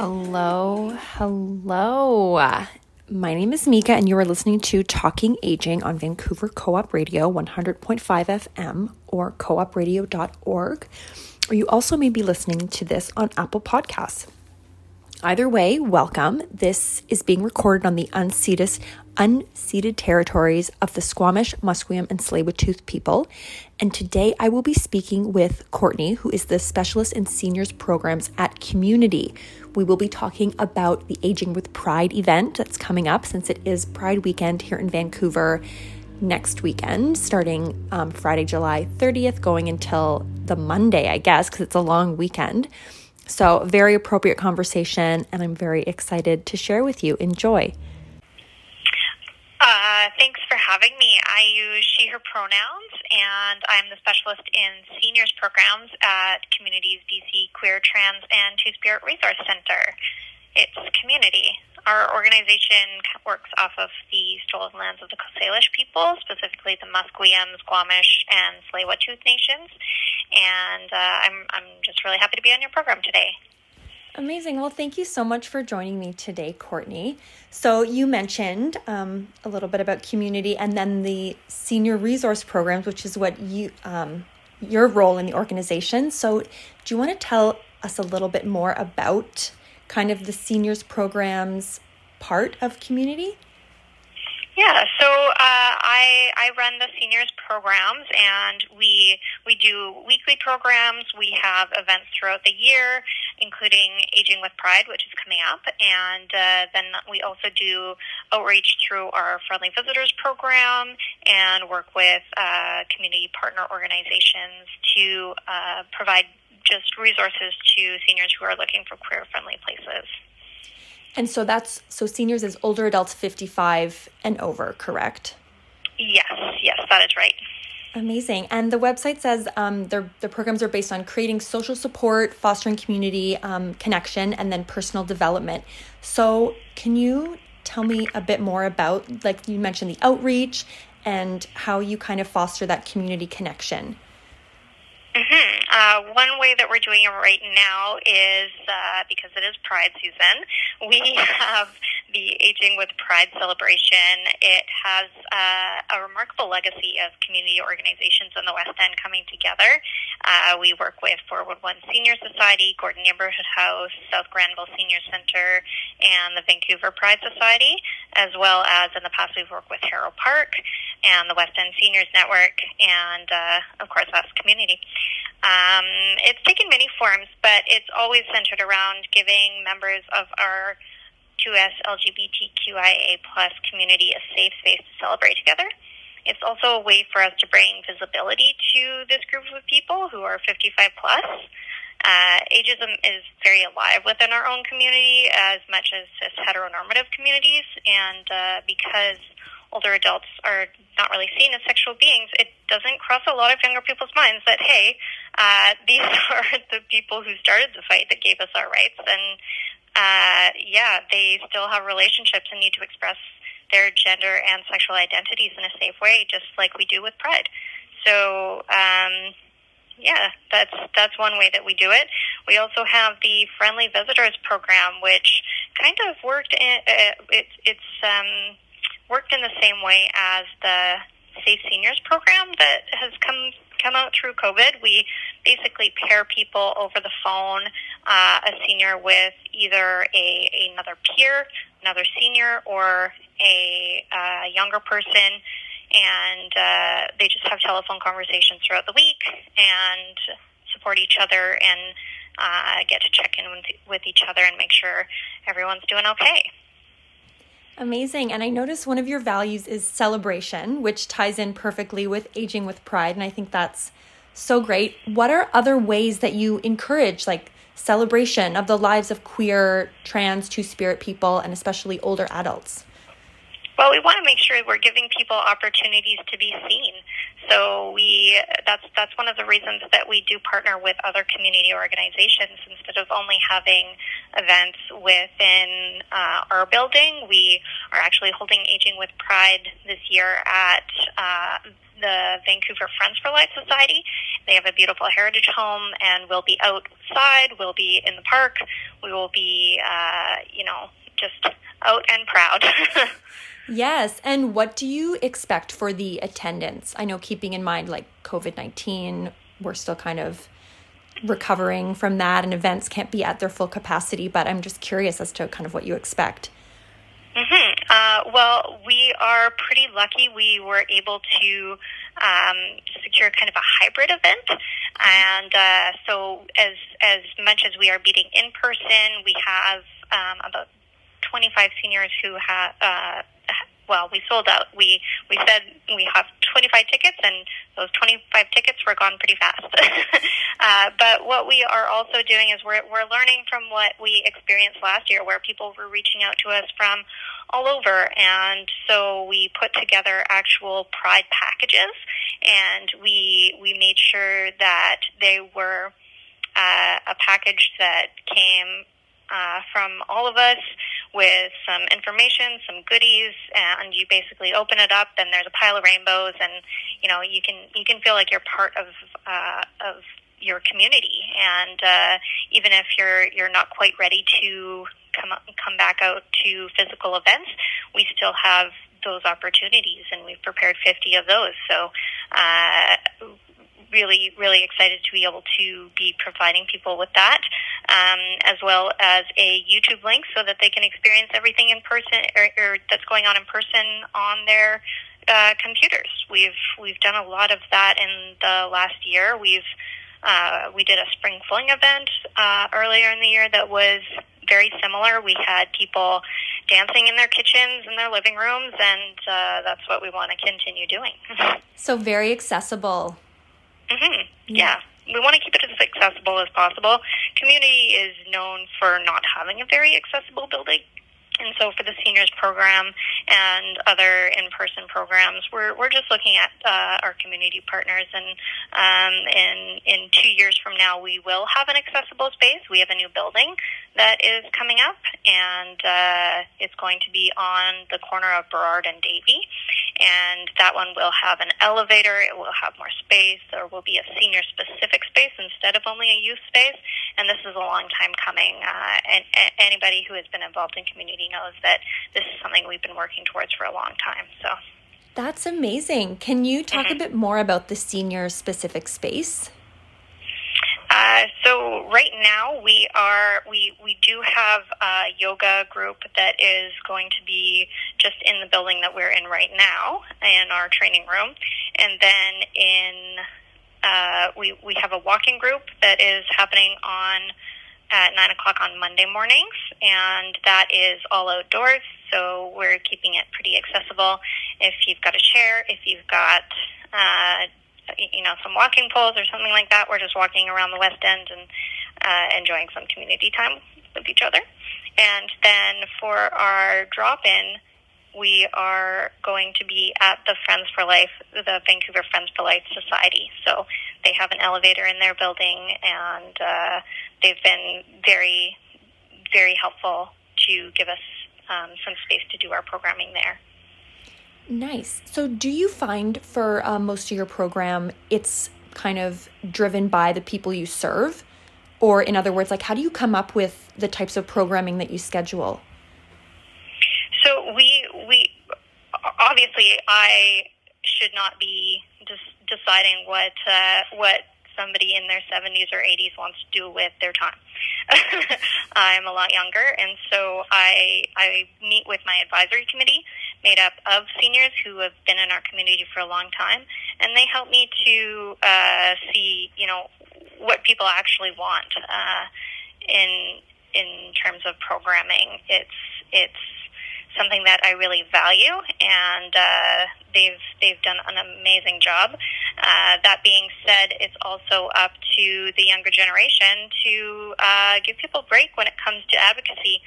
Hello, hello. My name is Mika, and you are listening to Talking Aging on Vancouver Co op Radio 100.5 FM or coopradio.org. Or you also may be listening to this on Apple Podcasts. Either way, welcome. This is being recorded on the unceded, unceded territories of the Squamish, Musqueam, and Tsleil-Waututh people. And today I will be speaking with Courtney, who is the specialist in seniors programs at Qmunity. We will be talking about the Aging with Pride event that's coming up since it is Pride weekend here in Vancouver next weekend, starting um, Friday, July 30th, going until the Monday, I guess, because it's a long weekend. So, very appropriate conversation, and I'm very excited to share with you. Enjoy. Uh, thanks for having me. I use she, her pronouns, and I'm the specialist in seniors programs at Qmunity's BC Queer, Trans, and Two Spirit Resource Center. It's Qmunity. Our organization works off of the stolen lands of the Salish people, specifically the Musqueam, Squamish, and Tsleil-Waututh nations. And uh, I'm, I'm just really happy to be on your program today. Amazing. Well, thank you so much for joining me today, Courtney. So, you mentioned um, a little bit about Qmunity and then the senior resource programs, which is what you um, your role in the organization. So, do you want to tell us a little bit more about kind of the seniors programs part of Qmunity? Yeah, so uh, I I run the seniors programs, and we we do weekly programs. We have events throughout the year, including Aging with Pride, which is coming up, and uh, then we also do outreach through our Friendly Visitors program and work with uh, community partner organizations to uh, provide just resources to seniors who are looking for queer friendly places. And so that's so seniors is older adults 55 and over, correct? Yes, yes, that is right. Amazing. And the website says um, their the programs are based on creating social support, fostering community um, connection, and then personal development. So, can you tell me a bit more about, like you mentioned, the outreach and how you kind of foster that community connection? Mm-hmm. Uh, one way that we're doing it right now is uh, because it is Pride season. We have the Aging with Pride celebration. It has uh, a remarkable legacy of community organizations in the West End coming together. Uh, we work with 411 Senior Society, Gordon Neighborhood House, South Granville Senior Center, and the Vancouver Pride Society, as well as in the past we've worked with Haro Park and the West End Seniors Network, and uh, of course, us Qmunity. Um, it's taken many forms, but it's always centered around giving members of our 2S LGBTQIA plus community a safe space to celebrate together. It's also a way for us to bring visibility to this group of people who are 55 plus. Uh, ageism is very alive within our own community as much as cis heteronormative communities, and uh, because older adults are not really seen as sexual beings, it doesn't cross a lot of younger people's minds that, hey, uh, these are the people who started the fight that gave us our rights. And uh, yeah, they still have relationships and need to express their gender and sexual identities in a safe way, just like we do with Pride. So, um, yeah, that's that's one way that we do it. We also have the Friendly Visitors program, which kind of worked. In, uh, it's it's um, worked in the same way as the Safe Seniors program that has come come out through COVID. We basically pair people over the phone, uh, a senior with either a another peer, another senior, or a uh, younger person, and uh, they just have telephone conversations throughout the week and support each other and uh, get to check in with, with each other and make sure everyone's doing okay. Amazing. And I notice one of your values is celebration, which ties in perfectly with aging with pride. And I think that's so great. What are other ways that you encourage, like celebration of the lives of queer, trans, two spirit people, and especially older adults? Well, we want to make sure we're giving people opportunities to be seen. So we that's that's one of the reasons that we do partner with other community organizations instead of only having events within uh, our building. We are actually holding Aging with Pride this year at uh, the Vancouver Friends for Life Society. They have a beautiful heritage home, and we'll be outside. We'll be in the park. We will be, uh, you know, just out and proud. yes. And what do you expect for the attendance? I know, keeping in mind like COVID 19, we're still kind of recovering from that, and events can't be at their full capacity, but I'm just curious as to kind of what you expect. Mm-hmm. Uh, well, we are pretty lucky. We were able to um, secure kind of a hybrid event, and uh, so as as much as we are meeting in person, we have um, about 25 seniors who have. Uh, well, we sold out. We we said we have 25 tickets, and those 25 tickets were gone pretty fast. uh, but what we are also doing is we're we're learning from what we experienced last year, where people were reaching out to us from all over, and so we put together actual Pride packages, and we we made sure that they were uh, a package that came uh, from all of us with some information, some goodies, and you basically open it up, and there's a pile of rainbows, and you know you can you can feel like you're part of uh, of your community, and uh, even if you're you're not quite ready to come come back out to physical events, we still have those opportunities, and we've prepared 50 of those. So. Uh, really, really excited to be able to be providing people with that, um, as well as a YouTube link so that they can experience everything in person or, or that's going on in person on their uh, computers. We've we've done a lot of that in the last year. We've uh, we did a spring fling event uh, earlier in the year that was very similar. We had people dancing in their kitchens and their living rooms, and uh, that's what we want to continue doing. so very accessible Mm-hmm. Yeah. We want to keep it as accessible as possible. Qmunity is known for not having a very accessible building. And so for the seniors program and other in-person programs, we're, we're just looking at uh, our community partners. And um, in, in two years from now, we will have an accessible space. We have a new building that is coming up, and uh, it's going to be on the corner of Burrard and Davie. And that one will have an elevator. It will have more space. There will be a senior-specific space instead of only a youth space. And this is a long time coming. Uh, and, and anybody who has been involved in Qmunity knows that this is something we've been working towards for a long time. So that's amazing. Can you talk mm-hmm. a bit more about the senior specific space? Uh, so right now we are we we do have a yoga group that is going to be just in the building that we're in right now in our training room, and then in uh, we we have a walking group that is happening on at 9 o'clock on Monday mornings, and that is all outdoors, so we're keeping it pretty accessible. If you've got a chair, if you've got, uh, you know, some walking poles or something like that, we're just walking around the West End and uh, enjoying some community time with each other. And then for our drop-in, we are going to be at the Friends for Life, the Vancouver Friends for Life Society. So they have an elevator in their building, and uh, they've been very, very helpful to give us um, some space to do our programming there. Nice. So, do you find for uh, most of your program, it's kind of driven by the people you serve? Or, in other words, like how do you come up with the types of programming that you schedule? So, we, we obviously, I should not be just deciding what, uh, what somebody in their 70s or 80s wants to do with their time. I'm a lot younger, and so I I meet with my advisory committee, made up of seniors who have been in our community for a long time, and they help me to uh, see you know what people actually want uh, in in terms of programming. It's it's something that I really value, and uh, they've they've done an amazing job. Uh, that being said, it's also up to the younger generation to uh, give people a break when it comes to advocacy.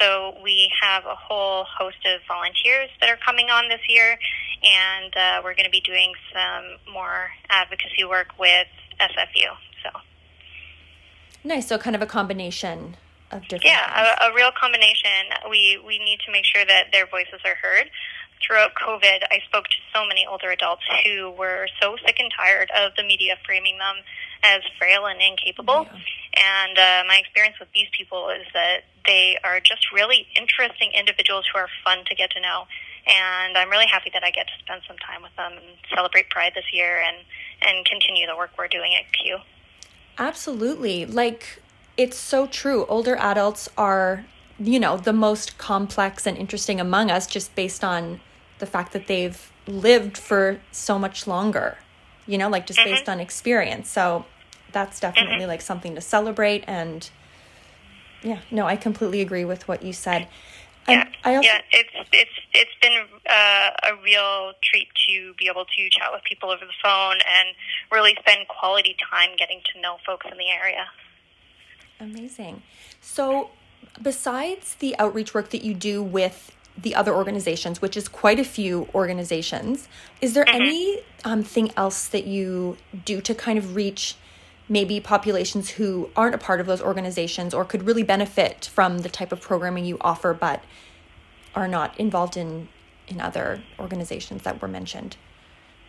so we have a whole host of volunteers that are coming on this year, and uh, we're going to be doing some more advocacy work with SFU. So nice. So kind of a combination of different. Yeah, a, a real combination. We we need to make sure that their voices are heard throughout COVID, I spoke to so many older adults who were so sick and tired of the media framing them as frail and incapable. Yeah. And uh, my experience with these people is that they are just really interesting individuals who are fun to get to know. And I'm really happy that I get to spend some time with them and celebrate Pride this year and, and continue the work we're doing at Q. Absolutely. Like, it's so true. Older adults are, you know, the most complex and interesting among us just based on the fact that they've lived for so much longer, you know, like just mm-hmm. based on experience. So that's definitely mm-hmm. like something to celebrate. And yeah, no, I completely agree with what you said. Yeah, also, yeah, it's it's it's been uh, a real treat to be able to chat with people over the phone and really spend quality time getting to know folks in the area. Amazing. So, besides the outreach work that you do with the other organizations, which is quite a few organizations. Is there mm-hmm. any um, thing else that you do to kind of reach maybe populations who aren't a part of those organizations or could really benefit from the type of programming you offer, but are not involved in in other organizations that were mentioned?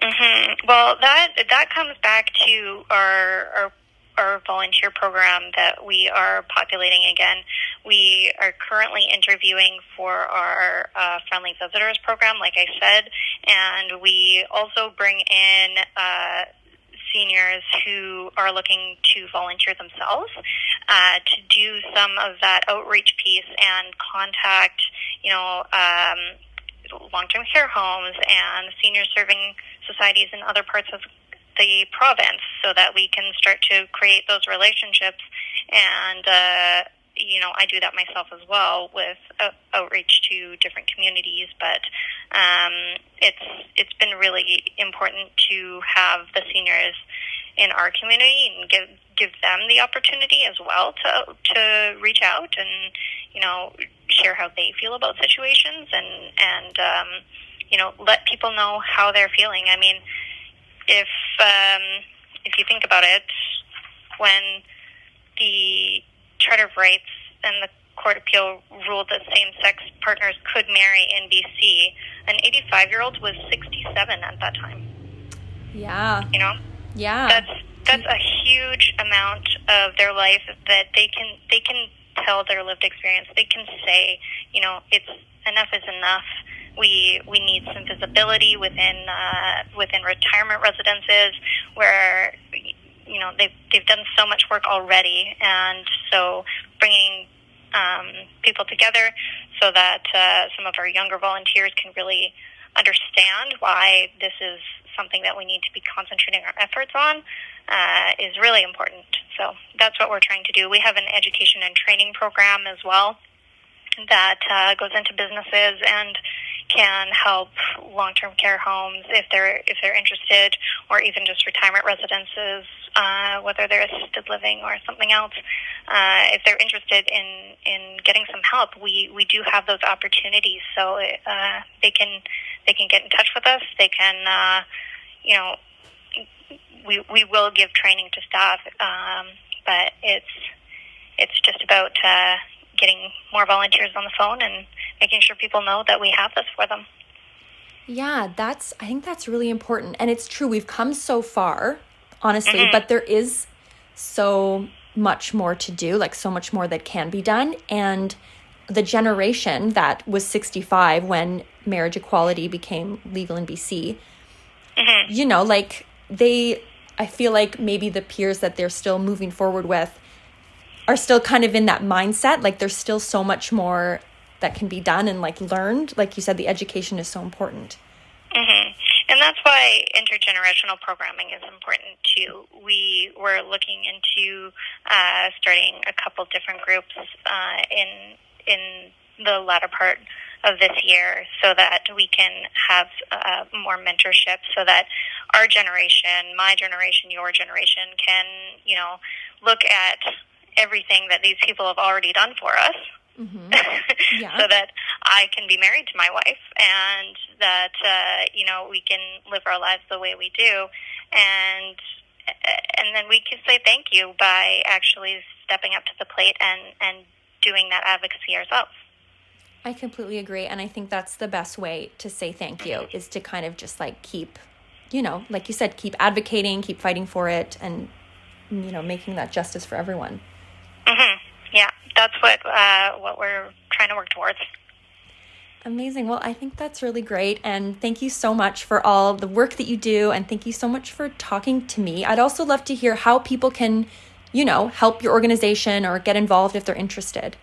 Mm-hmm. Well, that that comes back to our our our volunteer program that we are populating again. We are currently interviewing for our uh, Friendly Visitors program, like I said, and we also bring in uh, seniors who are looking to volunteer themselves uh, to do some of that outreach piece and contact, you know, um, long-term care homes and senior serving societies in other parts of the province so that we can start to create those relationships. And uh, you know I do that myself as well with uh, outreach to different communities. But um, it's it's been really important to have the seniors in our community and give give them the opportunity as well to to reach out and you know share how they feel about situations and and um, you know let people know how they're feeling. I mean if um, if you think about it, when the Charter of Rights and the Court Appeal ruled that same-sex partners could marry in BC, an 85-year-old was 67 at that time. Yeah. You know. Yeah. That's that's a huge amount of their life that they can they can tell their lived experience. They can say, you know, it's enough is enough we we need some visibility within uh, within retirement residences where you know they've they've done so much work already, and so bringing um, people together so that uh, some of our younger volunteers can really understand why this is something that we need to be concentrating our efforts on uh, is really important. So that's what we're trying to do. We have an education and training program as well that uh, goes into businesses and can help long-term care homes if they're if they're interested, or even just retirement residences, uh, whether they're assisted living or something else. Uh, if they're interested in in getting some help, we we do have those opportunities, so uh, they can they can get in touch with us. They can, uh, you know, we we will give training to staff, um, but it's it's just about uh, getting more volunteers on the phone and making sure people know that we have this for them. Yeah, that's I think that's really important. And it's true we've come so far, honestly, mm-hmm. but there is so much more to do, like so much more that can be done and the generation that was 65 when marriage equality became legal in BC. Mm-hmm. You know, like they I feel like maybe the peers that they're still moving forward with are still kind of in that mindset like there's still so much more that can be done and like learned. Like you said the education is so important. Mm-hmm. and that's why intergenerational programming is important too. We were looking into uh, starting a couple different groups uh, in in the latter part of this year so that we can have uh, more mentorship so that our generation my generation your generation can you know look at everything that these people have already done for us mm-hmm. yeah. so that I can be married to my wife and that uh, you know we can live our lives the way we do, and and then we can say thank you by actually stepping up to the plate and and doing that advocacy ourselves. I completely agree. And I think that's the best way to say thank you is to kind of just like keep, you know, like you said, keep advocating, keep fighting for it, and, you know, making that justice for everyone. Mm-hmm. Yeah, that's what, uh, what we're trying to work towards. Amazing. Well, I think that's really great. And thank you so much for all the work that you do. And thank you so much for talking to me. I'd also love to hear how people can, you know, help your organization or get involved if they're interested.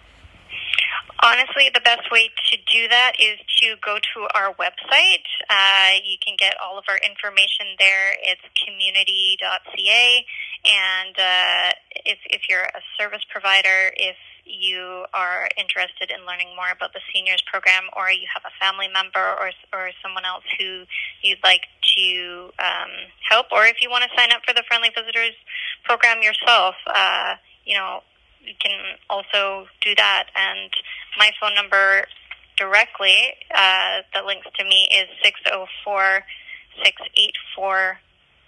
Honestly, the best way to do that is to go to our website. Uh, you can get all of our information there. It's qmunity.ca. And uh, if, if you're a service provider, if you are interested in learning more about the seniors program, or you have a family member or, or someone else who you'd like to um, help, or if you want to sign up for the Friendly Visitors program yourself, uh, you know, you can also do that. And my phone number directly uh, that links to me is 604 684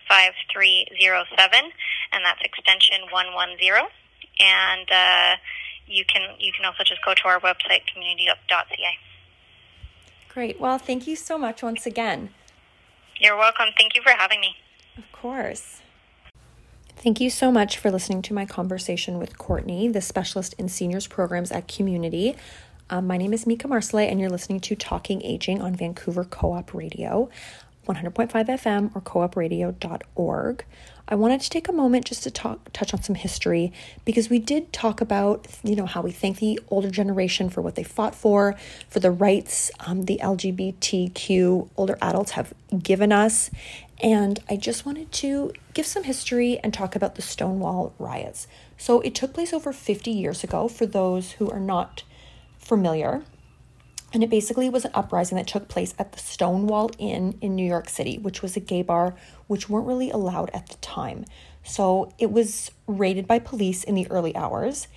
5307, and that's extension 110. And uh, you can you can also just go to our website qmunity.ca. Great. Well, thank you so much once again. You're welcome. Thank you for having me. Of course. Thank you so much for listening to my conversation with Courtney, the specialist in seniors programs at Qmunity. Um, my name is Mika Marcellet, and you're listening to Talking Aging on Vancouver Co op Radio, 100.5 FM or coopradio.org. I wanted to take a moment just to talk touch on some history because we did talk about you know how we thank the older generation for what they fought for, for the rights um, the LGBTQ older adults have given us, and I just wanted to give some history and talk about the Stonewall riots. So it took place over 50 years ago for those who are not familiar. And it basically was an uprising that took place at the Stonewall Inn in New York City, which was a gay bar which weren't really allowed at the time. So it was raided by police in the early hours,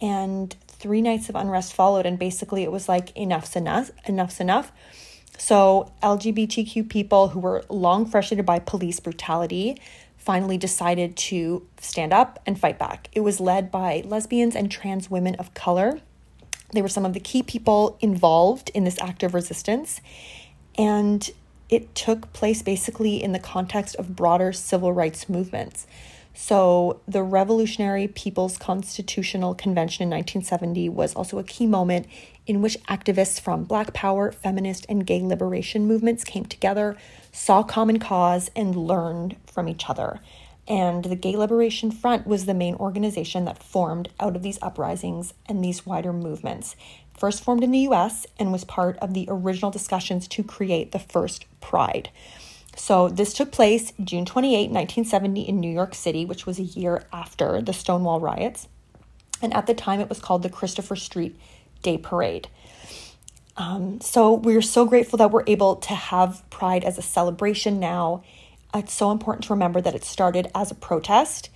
and three nights of unrest followed. And basically, it was like enough's enough, enough's enough. So, LGBTQ people who were long frustrated by police brutality finally decided to stand up and fight back. It was led by lesbians and trans women of color. They were some of the key people involved in this act of resistance. And it took place basically in the context of broader civil rights movements. So, the Revolutionary People's Constitutional Convention in 1970 was also a key moment in which activists from Black Power, feminist, and gay liberation movements came together, saw common cause, and learned from each other. And the Gay Liberation Front was the main organization that formed out of these uprisings and these wider movements. First formed in the US and was part of the original discussions to create the first Pride. So this took place June 28, 1970, in New York City, which was a year after the Stonewall riots. And at the time, it was called the Christopher Street Day Parade. Um, so we're so grateful that we're able to have Pride as a celebration now. It's so important to remember that it started as a protest,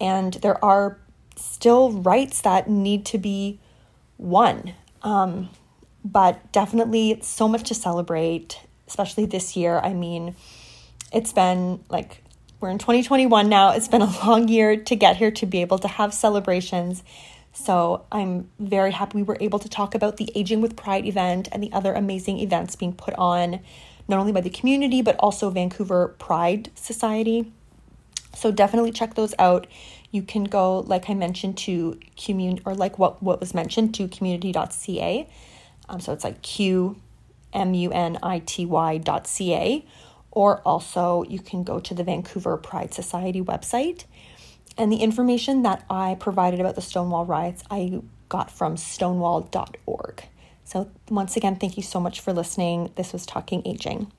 and there are still rights that need to be won. Um, but definitely so much to celebrate especially this year. I mean, it's been like we're in 2021 now. It's been a long year to get here to be able to have celebrations. So I'm very happy we were able to talk about the Aging with Pride event and the other amazing events being put on, not only by the community, but also Vancouver Pride Society. So definitely check those out. You can go, like I mentioned, to commun or like what, what was mentioned to qmunity.ca. Um, so it's like Q M-U-N-I-T-Y dot C-A, or also you can go to the Vancouver Pride Society website. And the information that I provided about the Stonewall riots, I got from stonewall.org. So, once again, thank you so much for listening. This was Talking Aging.